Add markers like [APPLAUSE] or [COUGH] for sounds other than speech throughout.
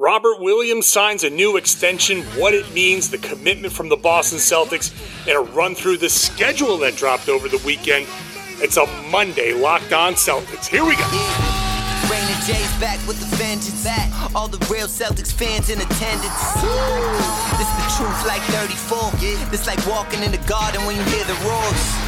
Robert Williams signs a new extension, what it means, the commitment from the Boston Celtics, and a run through the schedule that dropped over the weekend. It's a Monday Locked On Celtics. Here we go. Rainy J's back with the vengeance. Back. All the real Celtics fans in attendance. This is the truth like 34. This like walking in the garden when you hear the roars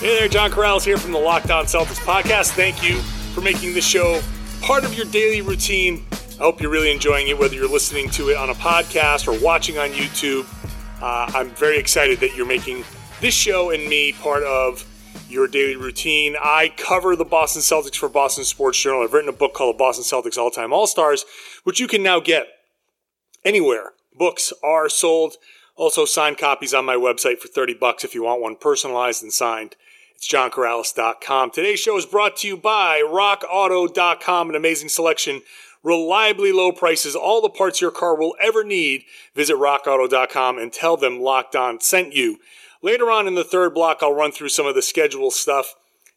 Hey there, John Karalis here from the Locked On Celtics podcast. Thank you for making this show part of your daily routine. I hope you're really enjoying it, whether you're listening to it on a podcast or watching on YouTube. Uh, I'm very excited that you're making this show and me part of your daily routine. I cover the Boston Celtics for Boston Sports Journal. I've written a book called The Boston Celtics All Time All Stars, which you can now get anywhere books are sold. Also, signed copies on my website for 30 bucks if you want one personalized and signed. It's johnkaralis.com. Today's show is brought to you by rockauto.com, an amazing selection, reliably low prices, all the parts your car will ever need. Visit rockauto.com and tell them Locked On sent you. Later on in the third block, I'll run through some of the schedule stuff.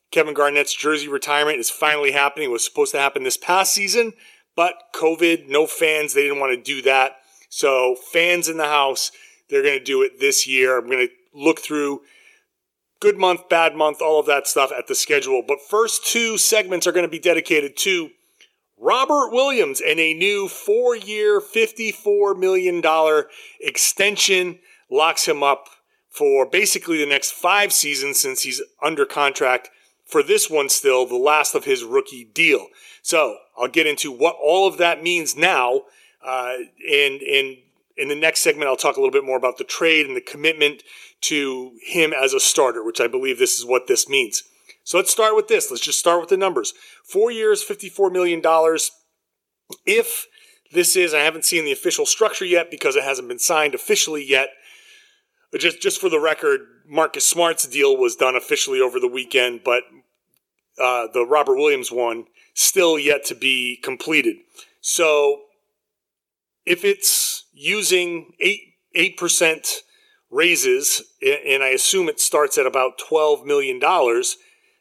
Kevin Garnett's jersey retirement is finally happening. It was supposed to happen this past season, but COVID, no fans, they didn't want to do that. So, fans in the house, they're going to do it this year. I'm going to look through good month, bad month, all of that stuff at the schedule. But first two segments are going to be dedicated to Robert Williams and a new four year, $54 million extension locks him up for basically the next five seasons since he's under contract for this one still, the last of his rookie deal. So I'll get into what all of that means now. Uh, and, and in the next segment, I'll talk a little bit more about the trade and the commitment to him as a starter, which I believe this is what this means. So let's start with this. Let's just start with the numbers. Four years, $54 million. If this is, I haven't seen the official structure yet because it hasn't been signed officially yet. But just, just for the record, Marcus Smart's deal was done officially over the weekend, but uh, the Robert Williams one still yet to be completed. So if it's using eight eight percent raises, and I assume it starts at about $12 million,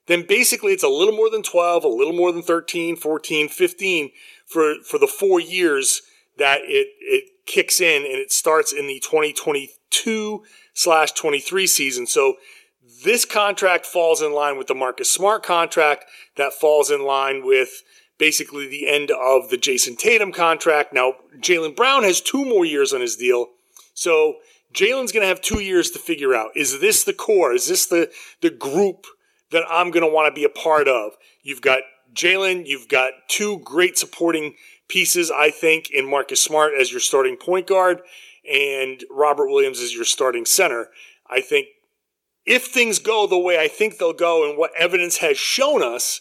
then basically it's a little more than 12, a little more than 13, 14, 15 for, for the four years that it, it kicks in and it starts in the 2022 slash 23 season. So this contract falls in line with the Marcus Smart contract that falls in line with basically the end of the Jayson Tatum contract. Now, Jaylen Brown has two more years on his deal. So Jaylen's going to have two years to figure out is this the core? Is this the, the group that I'm going to want to be a part of? You've got Jaylen, you've got two great supporting pieces, I think, in Marcus Smart as your starting point guard and Robert Williams as your starting center. I think if things go the way I think they'll go and what evidence has shown us,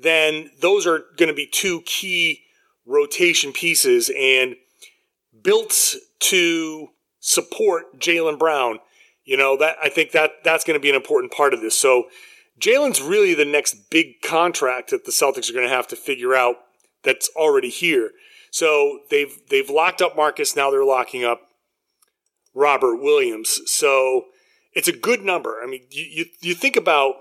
then those are going to be two key rotation pieces and built to support Jaylen Brown. You know, that I think that that's going to be an important part of this. So Jaylen's really the next big contract that the Celtics are going to have to figure out that's already here. So they've they've locked up Marcus, now they're locking up Robert Williams. So it's a good number. I mean, you you, you think about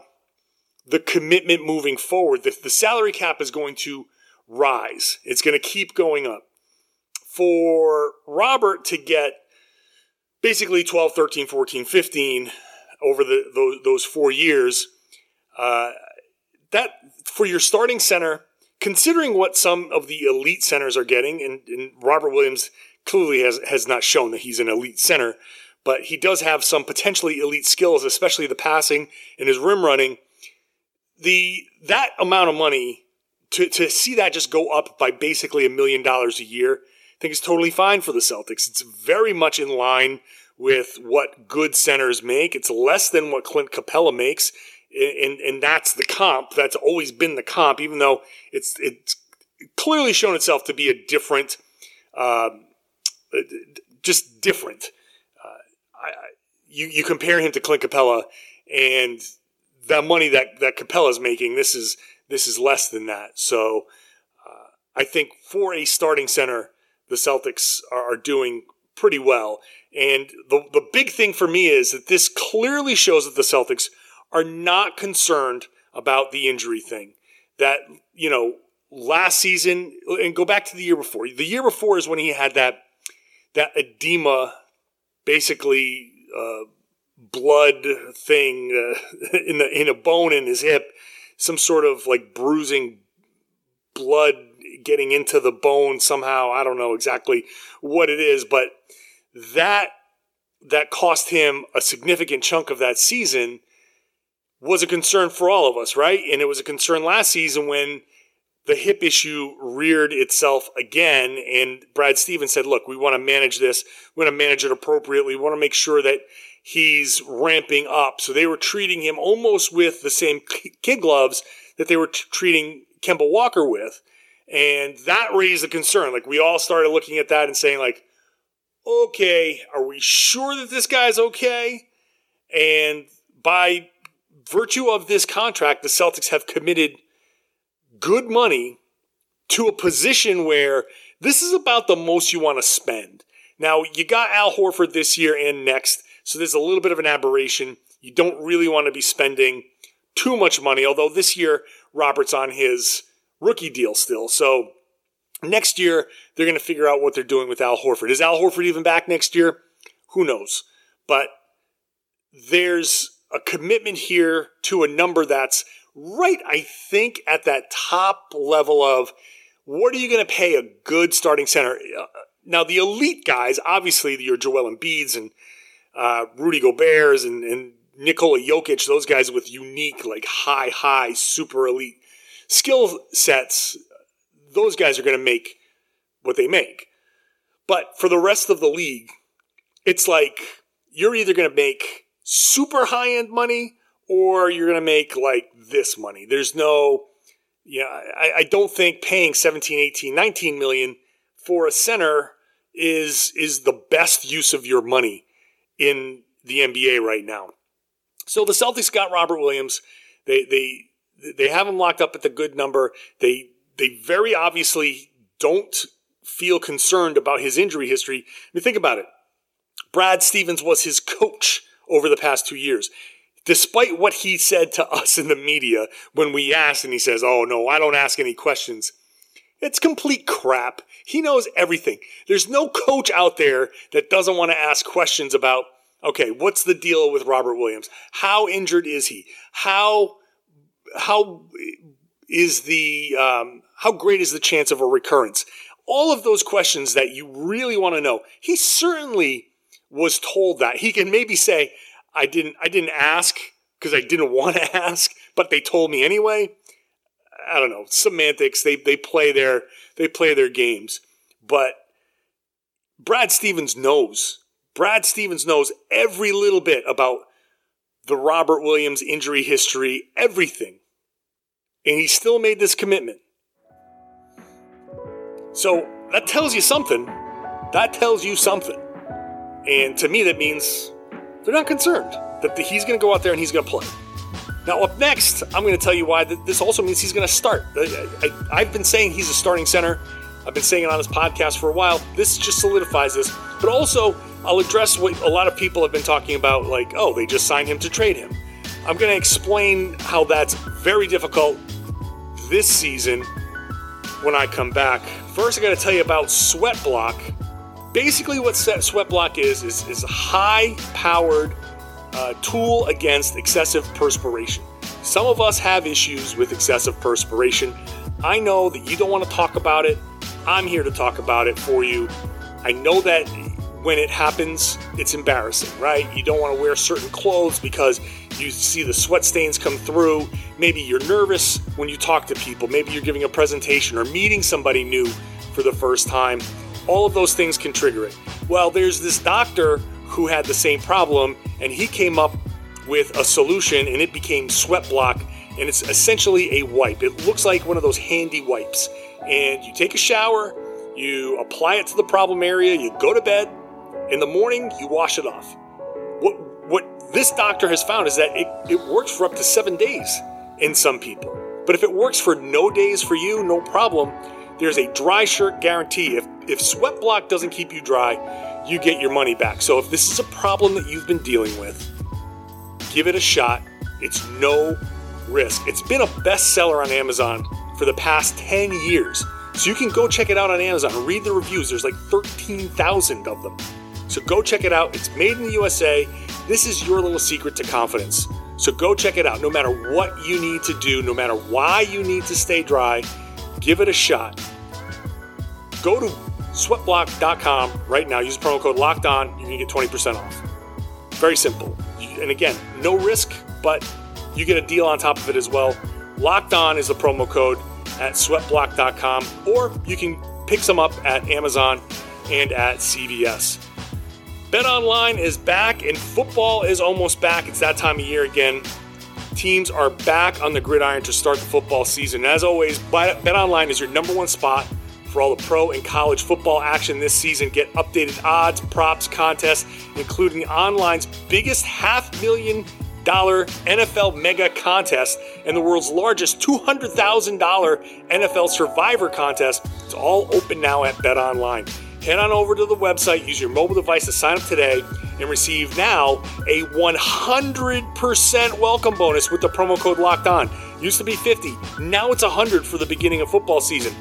the commitment moving forward. The, the salary cap is going to rise. It's going to keep going up. For Robert to get basically 12, 13, 14, 15 over the those, those four years. Uh, that for your starting center, considering what some of the elite centers are getting, and, and, Robert Williams clearly has has not shown that he's an elite center, but he does have some potentially elite skills, especially the passing and his rim running. The that amount of money to to see that just go up by basically a million dollars a year I think it's totally fine for the Celtics. It's very much in line with what good centers make. It's less than what Clint Capela makes, and and that's the comp. That's always been the comp, even though it's it's clearly shown itself to be a different, uh, just different. I you, you compare him to Clint Capela, and the money that, that Capela's making, this is, this is less than that. So uh, I think for a starting center, the Celtics are, are doing pretty well. And the, the big thing for me is that this clearly shows that the Celtics are not concerned about the injury thing. That, you know, last season, and go back to the year before. The year before is when he had that, that edema, basically, uh, blood thing uh, [LAUGHS] in the in a bone in his hip, some sort of like bruising blood getting into the bone somehow. I don't know exactly what it is, but that that cost him a significant chunk of that season was a concern for all of us, right? And it was a concern last season when the hip issue reared itself again. And Brad Stevens said, look, we want to manage this. We want to manage it appropriately. We want to make sure that he's ramping up. So they were treating him almost with the same kid gloves that they were t- treating Kemba Walker with. And that raised a concern. Like we all started looking at that and saying, like, okay, are we sure that this guy's okay? And by virtue of this contract, the Celtics have committed good money to a position where this is about the most you want to spend. Now, you got Al Horford this year and next, so there's a little bit of an aberration. You don't really want to be spending too much money, although this year Robert's on his rookie deal still. So next year, they're going to figure out what they're doing with Al Horford. Is Al Horford even back next year? Who knows? But there's a commitment here to a number that's right, I think, at that top level of what are you going to pay a good starting center? Uh, now, the elite guys, obviously, your Joel Embiid's and uh, Rudy Gobert's and, and Nikola Jokic, those guys with unique, like high, high, super elite skill sets, those guys are going to make what they make. But for the rest of the league, it's like you're either going to make super high end money or you're going to make like this money. There's no, yeah, I, I don't think paying 17, 18, 19 million for a center is is the best use of your money in the NBA right now. So the Celtics got Robert Williams. They they they have him locked up at the good number. They they very obviously don't feel concerned about his injury history. I mean, think about it. Brad Stevens was his coach over the past two years. Despite what he said to us in the media when we asked, and he says, Oh, no, I don't ask any questions. It's complete crap. He knows everything. There's no coach out there that doesn't want to ask questions about, okay, what's the deal with Robert Williams? How injured is he? How, how is the, um, how great is the chance of a recurrence? All of those questions that you really want to know. He certainly was told that. He can maybe say, I didn't I didn't ask because I didn't want to [LAUGHS] ask, but they told me anyway. I don't know, semantics. They they play their they play their games. But Brad Stevens knows. Brad Stevens knows every little bit about the Robert Williams injury history, everything. And he still made this commitment. So that tells you something. That tells you something. And to me, that means they're not concerned that he's going to go out there and he's going to play. Now, up next, I'm going to tell you why this also means he's going to start. Uh, I, have been saying he's a starting center. I've been saying it on this podcast for a while. This just solidifies this. But also, I'll address what a lot of people have been talking about like, oh, they just signed him to trade him. I'm going to explain how that's very difficult this season when I come back. First, I got to tell you about Sweat Block basically what sweat block is is, is high powered uh, tool against excessive perspiration. Some of us have issues with excessive perspiration. I know that you don't want to talk about it. I'm here to talk about it for you. I know that when it happens it's embarrassing right? You don't want to wear certain clothes because you see the sweat stains come through. Maybe you're nervous when you talk to people. Maybe you're giving a presentation or meeting somebody new for the first time. All of those things can trigger it. Well, there's this doctor who had the same problem, and he came up with a solution, and it became Sweat Block, and it's essentially a wipe. It looks like one of those handy wipes. And you take a shower, you apply it to the problem area, you go to bed, in the morning, you wash it off. What, this doctor has found is that it, it works for up to seven days in some people. But if it works for no days for you, no problem. There's a dry shirt guarantee. If, if Sweat Block doesn't keep you dry, you get your money back. So if this is a problem that you've been dealing with, give it a shot. It's no risk. It's been a bestseller on Amazon for the past 10 years. So you can go check it out on Amazon. Read the reviews. There's like 13,000 of them. So go check it out. It's made in the USA. This is your little secret to confidence. So go check it out. No matter what you need to do, no matter why you need to stay dry, give it a shot. Go to sweatblock.com right now. Use promo code locked on. Going to get 20% off. Very simple. And again, no risk, but you get a deal on top of it as well. Locked on is the promo code at sweatblock.com, or you can pick some up at Amazon and at CVS. Bet Online is back and football is almost back. It's that time of year again. Teams are back on the gridiron to start the football season. As always, Bet Online is your number one spot for all the pro and college football action this season. Get updated odds, props, contests, including online's biggest half million dollar NFL mega contest and the world's largest $200,000 NFL survivor contest. It's all open now at Bet Online head on over to the website, use your mobile device to sign up today, and receive now a 100% welcome bonus with the promo code locked on. Used to be 50, now it's 100 for the beginning of football season.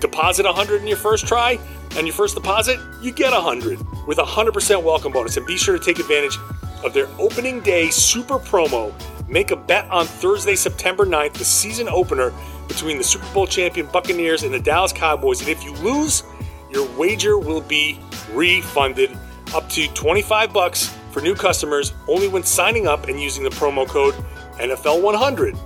Deposit 100 in your first try, and your first deposit, you get 100 with a 100% welcome bonus. And be sure to take advantage of their opening day super promo. Make a bet on Thursday, September 9th, the season opener between the Super Bowl champion Buccaneers and the Dallas Cowboys. And if you lose, your wager will be refunded up to 25 bucks for new customers only when signing up and using the promo code NFL100.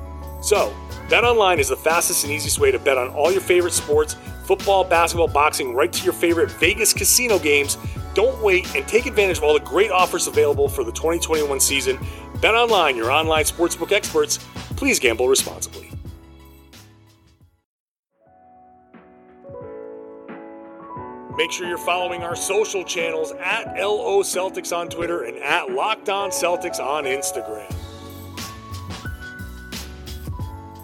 So, BetOnline is the fastest and easiest way to bet on all your favorite sports, football, basketball, boxing, right to your favorite Vegas casino games. Don't wait and take advantage of all the great offers available for the 2021 season. BetOnline, your online sportsbook experts. Please gamble responsibly. Make sure you're following our social channels at LO Celtics on Twitter and at Locked On Celtics on Instagram.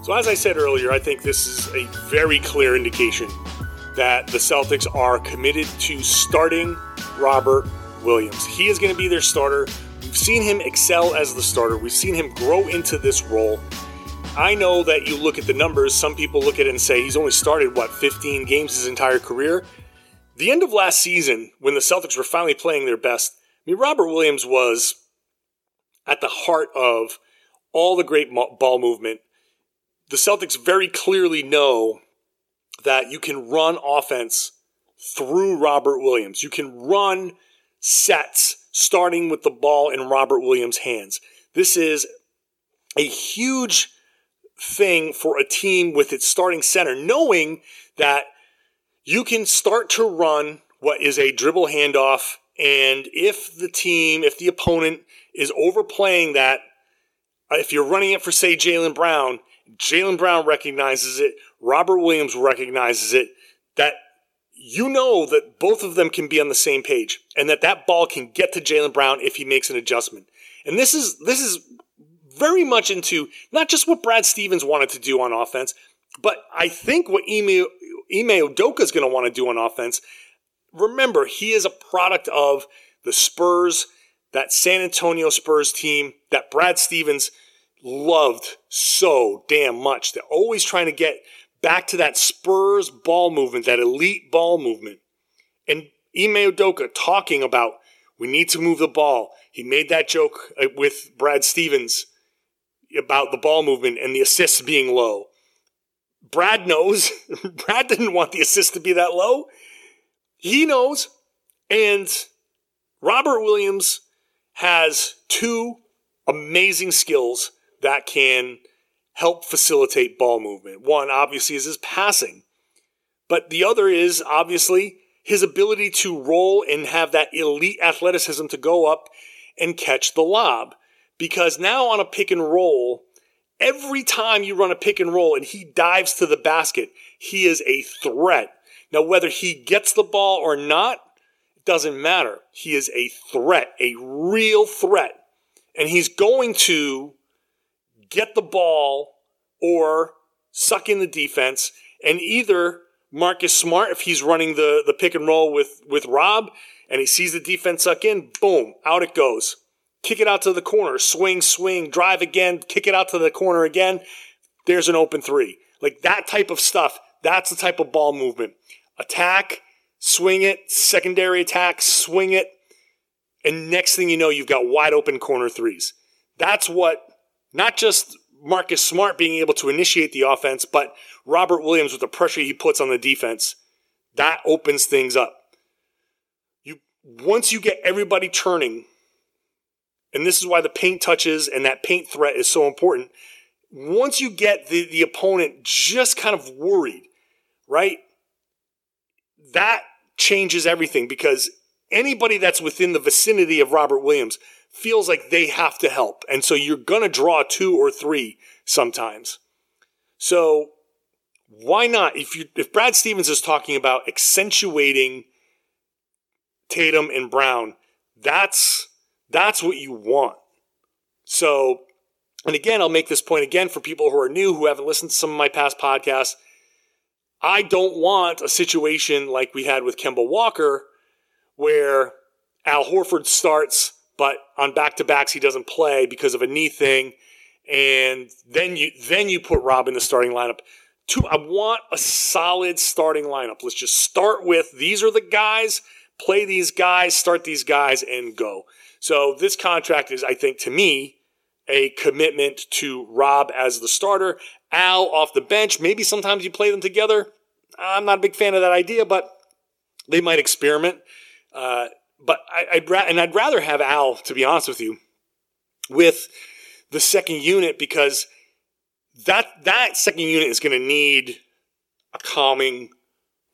So, as I said earlier, I think this is a very clear indication that the Celtics are committed to starting Robert Williams. He is going to be their starter. We've seen him excel as the starter, we've seen him grow into this role. I know that you look at the numbers, some people look at it and say he's only started, what, 15 games his entire career? The end of last season, when the Celtics were finally playing their best, I mean, Robert Williams was at the heart of all the great ball movement. The Celtics very clearly know that you can run offense through Robert Williams. You can run sets starting with the ball in Robert Williams' hands. This is a huge thing for a team with its starting center, knowing that you can start to run what is a dribble handoff. And if the team, if the opponent is overplaying that, if you're running it for, say, Jaylen Brown, Jaylen Brown recognizes it, Robert Williams recognizes it, that you know that both of them can be on the same page and that that ball can get to Jaylen Brown if he makes an adjustment. And this is, this is very much into not just what Brad Stevens wanted to do on offense, but I think what Ime, Ime Udoka is going to want to do on offense. Remember, he is a product of the Spurs, that San Antonio Spurs team that Brad Stevens loved so damn much. They're always trying to get back to that Spurs ball movement, that elite ball movement. And Ime Udoka talking about we need to move the ball. He made that joke uh, with Brad Stevens about the ball movement and the assists being low. Brad knows. [LAUGHS] Brad didn't want the assist to be that low. He knows. And Robert Williams has two amazing skills that can help facilitate ball movement. One, obviously, is his passing, but the other is obviously his ability to roll and have that elite athleticism to go up and catch the lob. Because now on a pick and roll, Every time you run a pick and roll and he dives to the basket, he is a threat. Now, whether he gets the ball or not, it doesn't matter. He is a threat, a real threat. and he's going to get the ball or suck in the defense and either Marcus Smart, if he's running the, the pick and roll with, with Rob and he sees the defense suck in, boom, out it goes. Kick it out to the corner, swing, swing, drive again, kick it out to the corner again. There's an open three. Like that type of stuff, that's the type of ball movement. Attack, swing it, secondary attack, swing it, and next thing you know, you've got wide open corner threes. That's what not just Marcus Smart being able to initiate the offense, but Robert Williams with the pressure he puts on the defense, that opens things up. You once you get everybody turning, and this is why the paint touches and that paint threat is so important. Once you get the, the opponent just kind of worried, right? That changes everything because anybody that's within the vicinity of Robert Williams feels like they have to help. And so you're going to draw two or three sometimes. So why not? If you if Brad Stevens is talking about accentuating Tatum and Brown, that's that's what you want. So, and again, I'll make this point again for people who are new who haven't listened to some of my past podcasts. I don't want a situation like we had with Kemba Walker where Al Horford starts, but on back to backs he doesn't play because of a knee thing, and then you then you put Rob in the starting lineup. Two, I want a solid starting lineup. Let's just start with these are the guys, play these guys, start these guys, and go. So this contract is, I think, to me, a commitment to Rob as the starter, Al off the bench. Maybe sometimes you play them together. I'm not a big fan of that idea, but they might experiment. Uh, but I, would ra- and I'd rather have Al, to be honest with you, with the second unit because that that second unit is going to need a calming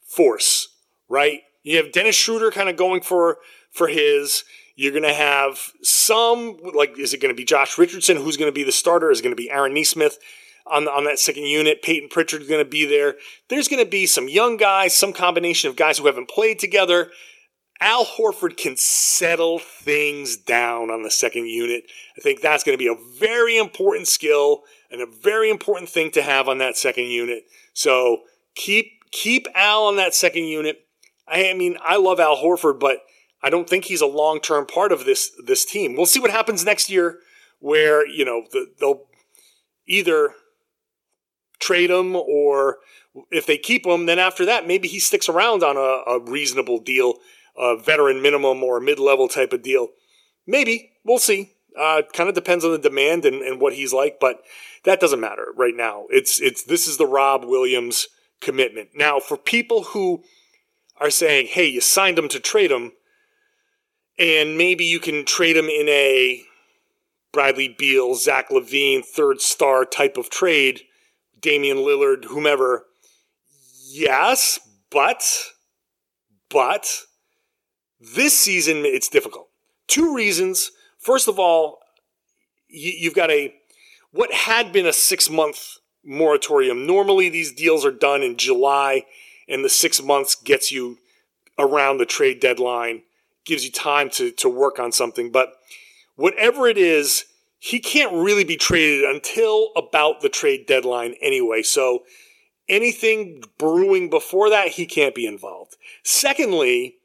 force, right? You have Dennis Schroeder kind of going for for his. You're going to have some like is it going to be Josh Richardson who's going to be the starter? Is it going to be Aaron Nesmith? on, on that second unit. Payton Pritchard's going to be there. There's going to be some young guys, some combination of guys who haven't played together. Al Horford can settle things down on the second unit. I think that's going to be a very important skill and a very important thing to have on that second unit. So keep keep Al on that second unit. I mean, I love Al Horford, but I don't think he's a long term part of this this team. We'll see what happens next year, where you know the, they'll either trade him or if they keep him, then after that maybe he sticks around on a, a reasonable deal a veteran minimum or mid level type of deal. Maybe. We'll see. Uh, kind of depends on the demand and, and what he's like, but that doesn't matter right now. It's it's this is the Rob Williams commitment. Now, for people who are saying, "Hey, you signed him to trade him, and maybe you can trade him in a Bradley Beal, Zach LaVine, third star type of trade, Damian Lillard, whomever." Yes, but but this season, it's difficult. Two reasons. First of all, you've got a what had been a six month moratorium. Normally, these deals are done in July, and the six months gets you around the trade deadline, gives you time to, to work on something. But whatever it is, he can't really be traded until about the trade deadline anyway. So anything brewing before that, he can't be involved. Secondly,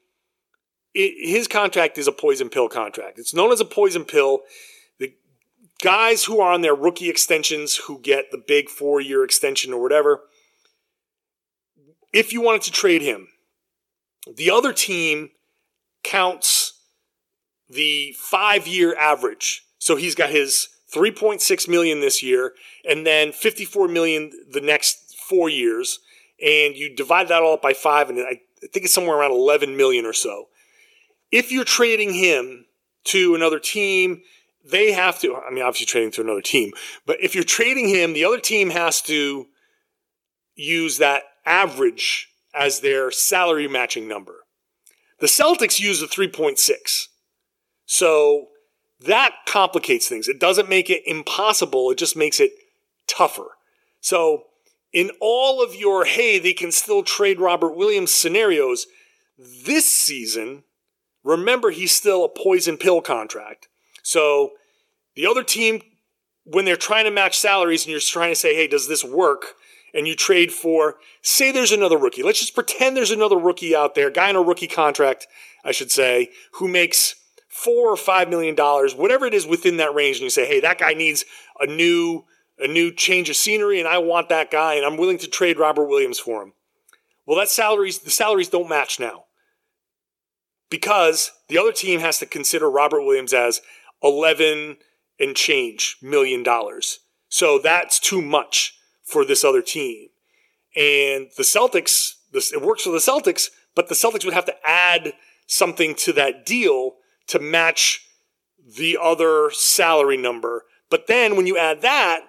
it, his contract is a poison pill contract. It's known as a poison pill. The guys who are on their rookie extensions, who get the big four year extension or whatever, if you wanted to trade him, the other team counts the five year average. So he's got his 3.6 million this year and then 54 million the next four years. And you divide that all up by five, and I think it's somewhere around 11 million or so if you're trading him to another team, they have to, I mean, obviously trading to another team, but if you're trading him, the other team has to use that average as their salary matching number. The Celtics use a 3.6. So that complicates things. It doesn't make it impossible, it just makes it tougher. So, in all of your, hey, they can still trade Robert Williams scenarios, this season, Remember, he's still a poison pill contract. So The other team, when they're trying to match salaries and you're trying to say, hey, does this work? And you trade for, say there's another rookie. Let's just pretend there's another rookie out there, guy in a rookie contract, I should say, who makes four or five million dollars, whatever it is within that range, and you say, hey, that guy needs a new a new change of scenery, and I want that guy, and I'm willing to trade Robert Williams for him. Well, that salaries the salaries don't match now because the other team has to consider Robert Williams as 11 and change million dollars. So that's too much for this other team. And the Celtics, this, it works for the Celtics, but the Celtics would have to add something to that deal to match the other salary number. But then when you add that,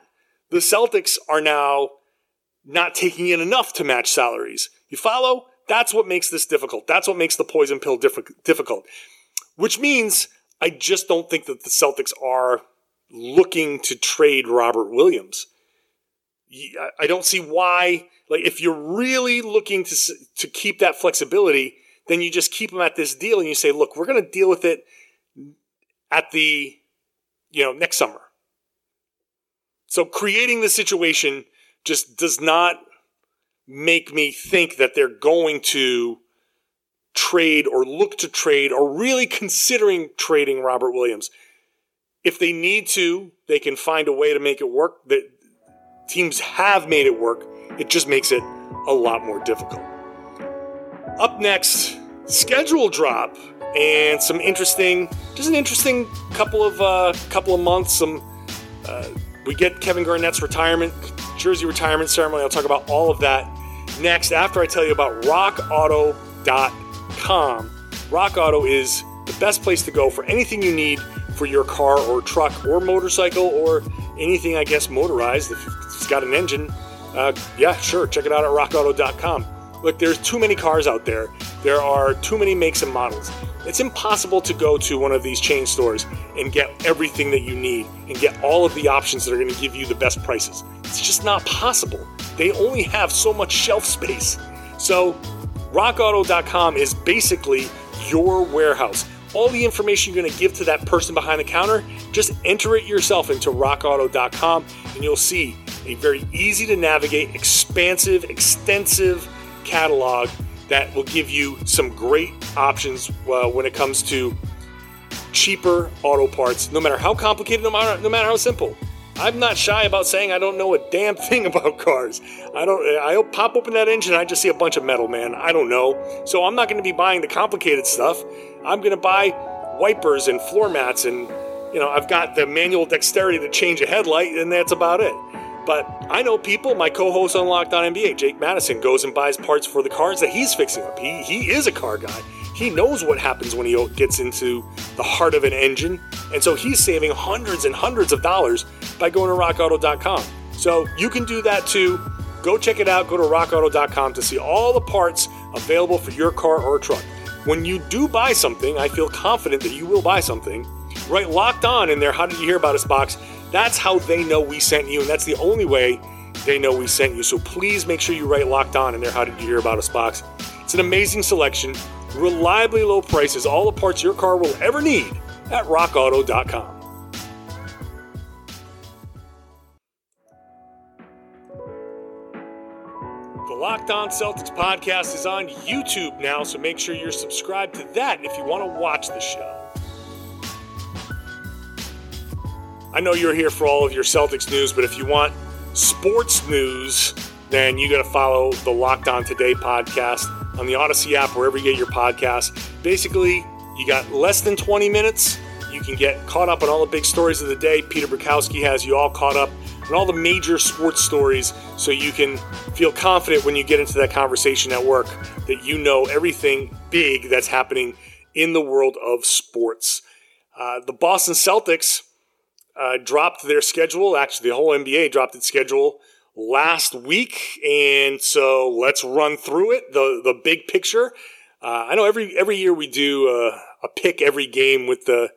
the Celtics are now not taking in enough to match salaries. You follow? That's what makes this difficult. That's what makes the poison pill difficult. Which means I just don't think that the Celtics are looking to trade Robert Williams. I don't see why. Like, if you're really looking to to keep that flexibility, then you just keep him at this deal and you say, look, we're going to deal with it at the you know next summer. So creating the situation just does not make me think that they're going to trade or look to trade or really considering trading Robert Williams. If they need to, they can find a way to make it work. That teams have made it work. It just makes it a lot more difficult. Up next, schedule drop and some interesting, just an interesting couple of uh, couple of months. Some uh, we get Kevin Garnett's retirement, jersey retirement ceremony. I'll talk about all of that next after I tell you about RockAuto.com. Rock Auto is the best place to go for anything you need for your car or truck or motorcycle or anything, I guess, motorized. If it's got an engine, uh, yeah, sure, check it out at RockAuto.com. Look, there's too many cars out there. There are too many makes and models. It's impossible to go to one of these chain stores and get everything that you need and get all of the options that are going to give you the best prices. It's just not possible. They only have so much shelf space. So, rockauto.com is basically your warehouse. All the information you're going to give to that person behind the counter, just enter it yourself into rockauto.com and you'll see a very easy to navigate, expansive, extensive catalog that will give you some great options uh, when it comes to cheaper auto parts, no matter how complicated, no matter, no matter how simple. I'm not shy about saying I don't know a damn [LAUGHS] thing about cars. I don't. I pop open that engine, I just see a bunch of metal, man. I don't know. So I'm not going to be buying the complicated stuff. I'm going to buy wipers and floor mats, and you know, I've got the manual dexterity to change a headlight, and that's about it. But I know people, my co host on Locked On NBA, Jake Madison, goes and buys parts for the cars that he's fixing up. He, he is a car guy. He knows what happens when he gets into the heart of an engine. And so he's saving hundreds and hundreds of dollars by going to rockauto.com. So you can do that too. Go check it out. Go to rockauto.com to see all the parts available for your car or truck. When you do buy something, I feel confident that you will buy something. Right, locked on in there. How did you hear about us box? That's how they know we sent you, and that's the only way they know we sent you. So please make sure you write locked on in there. How did you hear about us box? It's an amazing selection, reliably low prices, all the parts your car will ever need at rockauto.com. The Locked On Celtics podcast is on YouTube now, so make sure you're subscribed to that if you want to watch the show. I know you're here for all of your Celtics news, but if you want sports news, then you got to follow the Locked On Today podcast on the Odyssey app, wherever you get your podcast. Basically, you got less than 20 minutes. You can get caught up on all the big stories of the day. Peter Bukowski has you all caught up on all the major sports stories so you can feel confident when you get into that conversation at work that you know everything big that's happening in the world of sports. Uh, the Boston Celtics uh, dropped their schedule. Actually, the whole NBA dropped its schedule last week, and so let's run through it. the The big picture. Uh, I know every every year we do uh, a pick every game with the,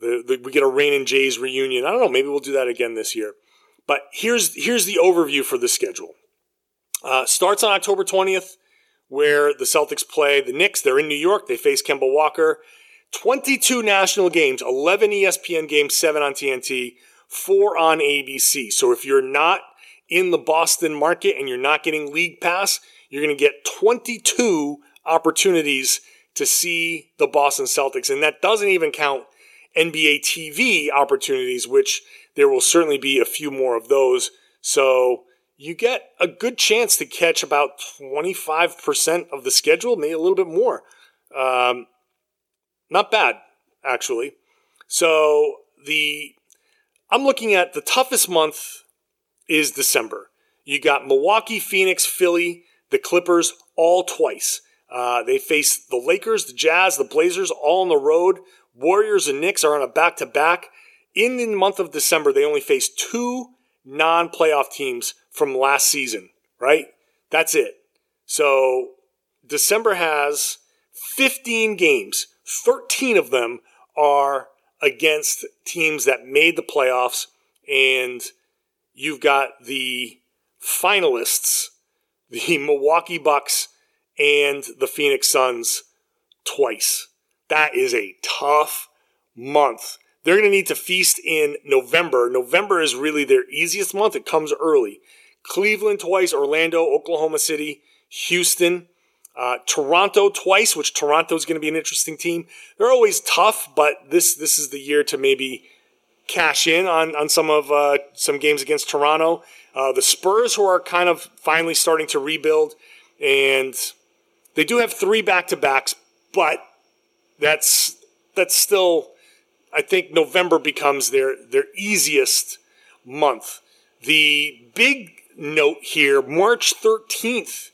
the, the we get a Rain and Jays reunion. I don't know. Maybe we'll do that again this year. But here's here's the overview for the schedule. Uh, starts on October twentieth, where the Celtics play the Knicks. They're in New York. They face Kemba Walker. 22 national games, 11 ESPN games, 7 on TNT, 4 on ABC. So if you're not in the Boston market and you're not getting League Pass, you're going to get 22 opportunities to see the Boston Celtics. And that doesn't even count NBA TV opportunities, which there will certainly be a few more of those. So you get a good chance to catch about 25% of the schedule, maybe a little bit more. Um, not bad, actually. So the I'm looking at the toughest month is December. You got Milwaukee, Phoenix, Philly, the Clippers all twice. Uh, they face the Lakers, the Jazz, the Blazers all on the road. Warriors and Knicks are on a back to back. In the month of December, they only face two non playoff teams from last season, right? That's it. So December has 15 games, 13 of them are against teams that made the playoffs, and you've got the finalists, the [LAUGHS] Milwaukee Bucks and the Phoenix Suns twice. That is a tough month. They're going to need to feast in November. November is really their easiest month. It comes early. Cleveland twice, Orlando, Oklahoma City, Houston, uh, Toronto twice, which Toronto is going to be an interesting team. They're always tough, but this this is the year to maybe cash in on on some of uh, some games against Toronto. Uh, the Spurs, who are kind of finally starting to rebuild, and they do have three back to backs, but that's that's still I think November becomes their their easiest month. The big note here, March 13th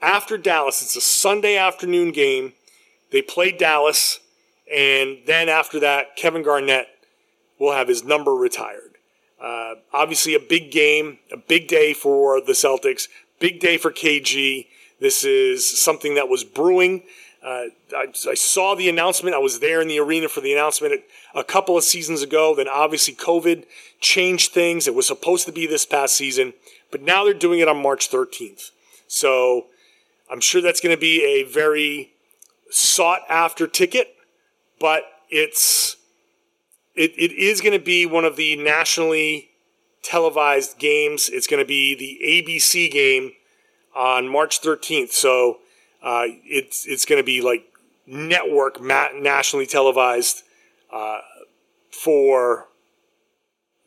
after Dallas, it's a Sunday afternoon game. They play Dallas and then after that Kevin Garnett will have his number retired. Uh, obviously, a big game, a big day for the Celtics, big day for KG. This is something that was brewing. Uh, I, I, saw the announcement. I was there in the arena for the announcement a couple of seasons ago. Then obviously COVID changed things. It was supposed to be this past season, but now they're doing it on March 13th. So I'm sure that's going to be a very sought after ticket, but it's it, it is going to be one of the nationally televised games. It's going to be the ABC game on March 13th. So uh, it's it's going to be like network nationally televised uh, for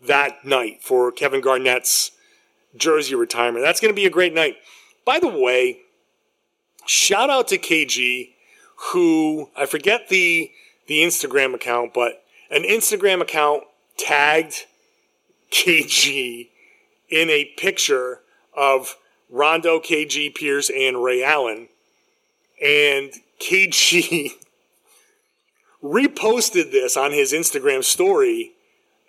that night for Kevin Garnett's jersey retirement. That's going to be a great night. By the way, shout out to KG, who I forget the the Instagram account, but an Instagram account tagged KG in a picture of Rondo, KG, Pierce, and Ray Allen. And KG [LAUGHS] reposted this on his Instagram story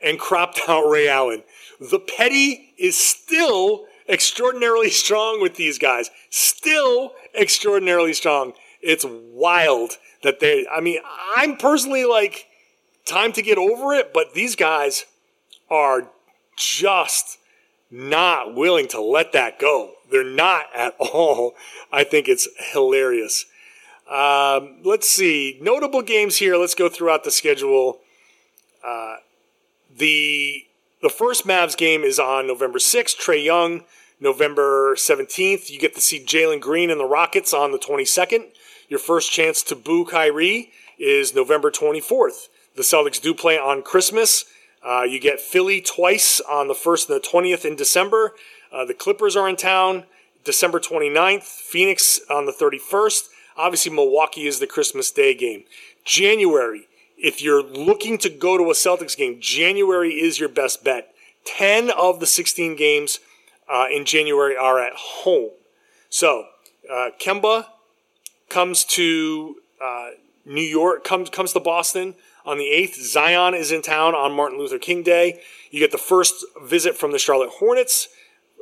and cropped out Ray Allen. The petty is still extraordinarily strong with these guys. Still extraordinarily strong. It's wild that they, I mean, I'm personally like, time to get over it, but these guys are just not willing to let that go. They're not at [LAUGHS] all. I think it's hilarious. Um, let's see. Notable games here. Let's go throughout the schedule. Uh, the the first Mavs game is on November 6th. Trae Young, November 17th. You get to see Jalen Green and the Rockets on the 22nd. Your first chance to boo Kyrie is November 24th. The Celtics do play on Christmas. Uh, you get Philly twice on the 1st and the 20th in December. Uh, the Clippers are in town December 29th, Phoenix on the 31st. Obviously, Milwaukee is the Christmas Day game. January, if you're looking to go to a Celtics game, January is your best bet. 10 of the 16 games uh, in January are at home. So, uh, Kemba comes to uh, New York, comes, comes to Boston on the 8th. Zion is in town on Martin Luther King Day. You get the first visit from the Charlotte Hornets.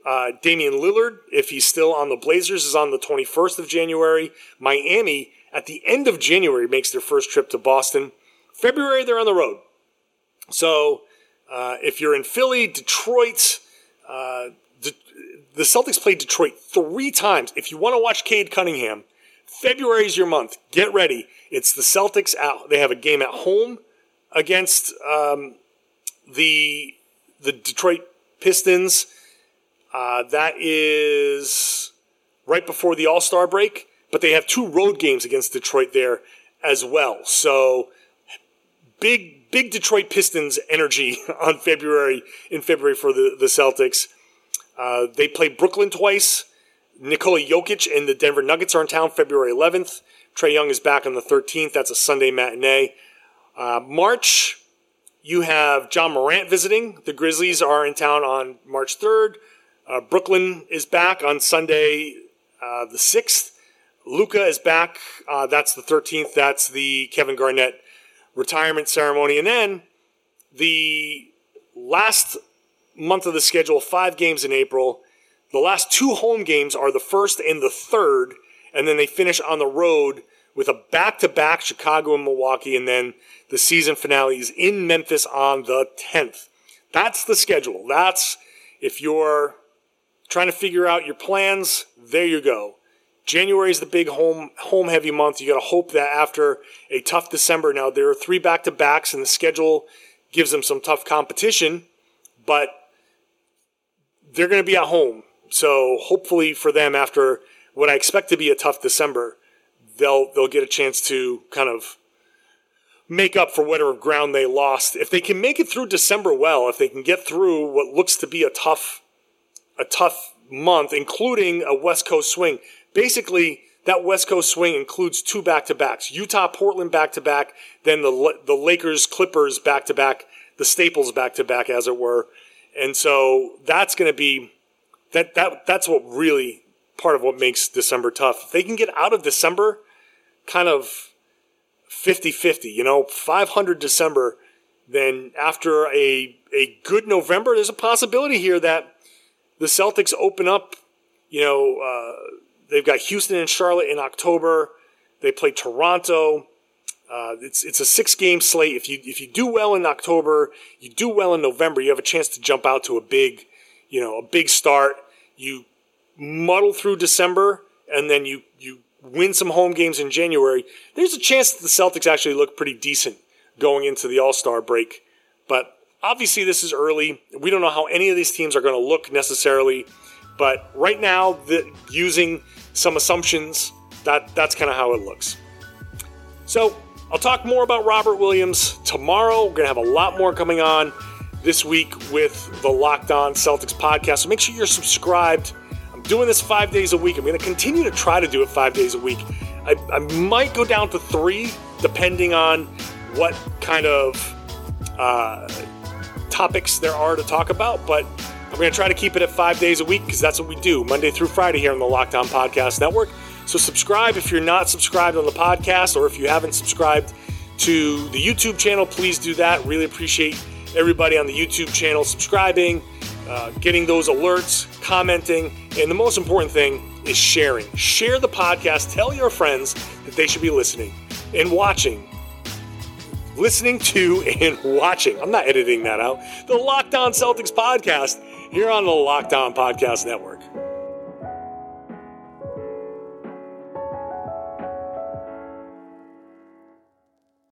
Uh, Damian Lillard, if he's still on the Blazers, is on the 21st of January. Miami, at the end of January, makes their first trip to Boston. February, they're on the road. So uh, if you're in Philly, Detroit, uh, the Celtics played Detroit three times. If you want to watch Cade Cunningham, February is your month. Get ready. It's the Celtics out. They have a game at home against um, the the Detroit Pistons. Uh, that is right before the All Star break, but they have two road games against Detroit there as well. So big big Detroit Pistons energy [LAUGHS] on February in February for the the Celtics. Uh, they play Brooklyn twice. Nikola Jokic and the Denver Nuggets are in town February 11th. Trae Young is back on the 13th. That's a Sunday matinee. Uh, March, you have Ja Morant visiting. The Grizzlies are in town on March 3rd. Uh, Brooklyn is back on Sunday uh, the 6th. Luka is back. Uh, that's the 13th. That's the Kevin Garnett retirement ceremony. And then the last month of the schedule, five games in April. The last two home games are the first and the third, and then they finish on the road with a back to back Chicago and Milwaukee, and then the season finale is in Memphis on the 10th. That's the schedule. That's if you're trying to figure out your plans, there you go. January is the big home home heavy month. You got to hope that after a tough December, now there are three back to backs, and the schedule gives them some tough competition, but they're going to be at home. So hopefully for them, after what I expect to be a tough December, they'll they'll get a chance to kind of make up for whatever ground they lost. If they can make it through December well, if they can get through what looks to be a tough a tough month, including a West Coast swing. Basically, that West Coast swing includes two back to backs: Utah, Portland back to back, then the the Lakers, Clippers back to back, the Staples back to back, as it were. And so that's going to be that that that's what really part of what makes December tough. If they can get out of December kind of 50-50, you know, 500 December, then after a a good November, there's a possibility here that the Celtics open up, you know, uh, they've got Houston and Charlotte in October. They play Toronto. Uh, it's it's a six game slate. If you if you do well in October, you do well in November, you have a chance to jump out to a big, you know, a big start. You muddle through December, and then you you win some home games in January. There's a chance that the Celtics actually look pretty decent going into the All Star break. But obviously, this is early. We don't know how any of these teams are going to look necessarily. But right now, the, using some assumptions, that that's kind of how it looks. So I'll talk more about Robert Williams tomorrow. We're to have a lot more coming on this week with the Locked On Celtics podcast. So make sure you're subscribed. I'm doing this five days a week. I'm to continue to try to do it five days a week. I, I might go down to three, depending on what kind of uh, topics there are to talk about. But I'm going to try to keep it at five days a week because that's what we do Monday through Friday here on the Locked On Podcast Network. So subscribe if you're not subscribed on the podcast or if you haven't subscribed to the YouTube channel, please do that. Really appreciate everybody on the YouTube channel subscribing, uh, getting those alerts, commenting, and the most important thing is sharing. Share the podcast, tell your friends that they should be listening and watching. Listening to and [LAUGHS] watching. I'm not editing that out. The Locked On Celtics podcast here on the Locked On Podcast Network.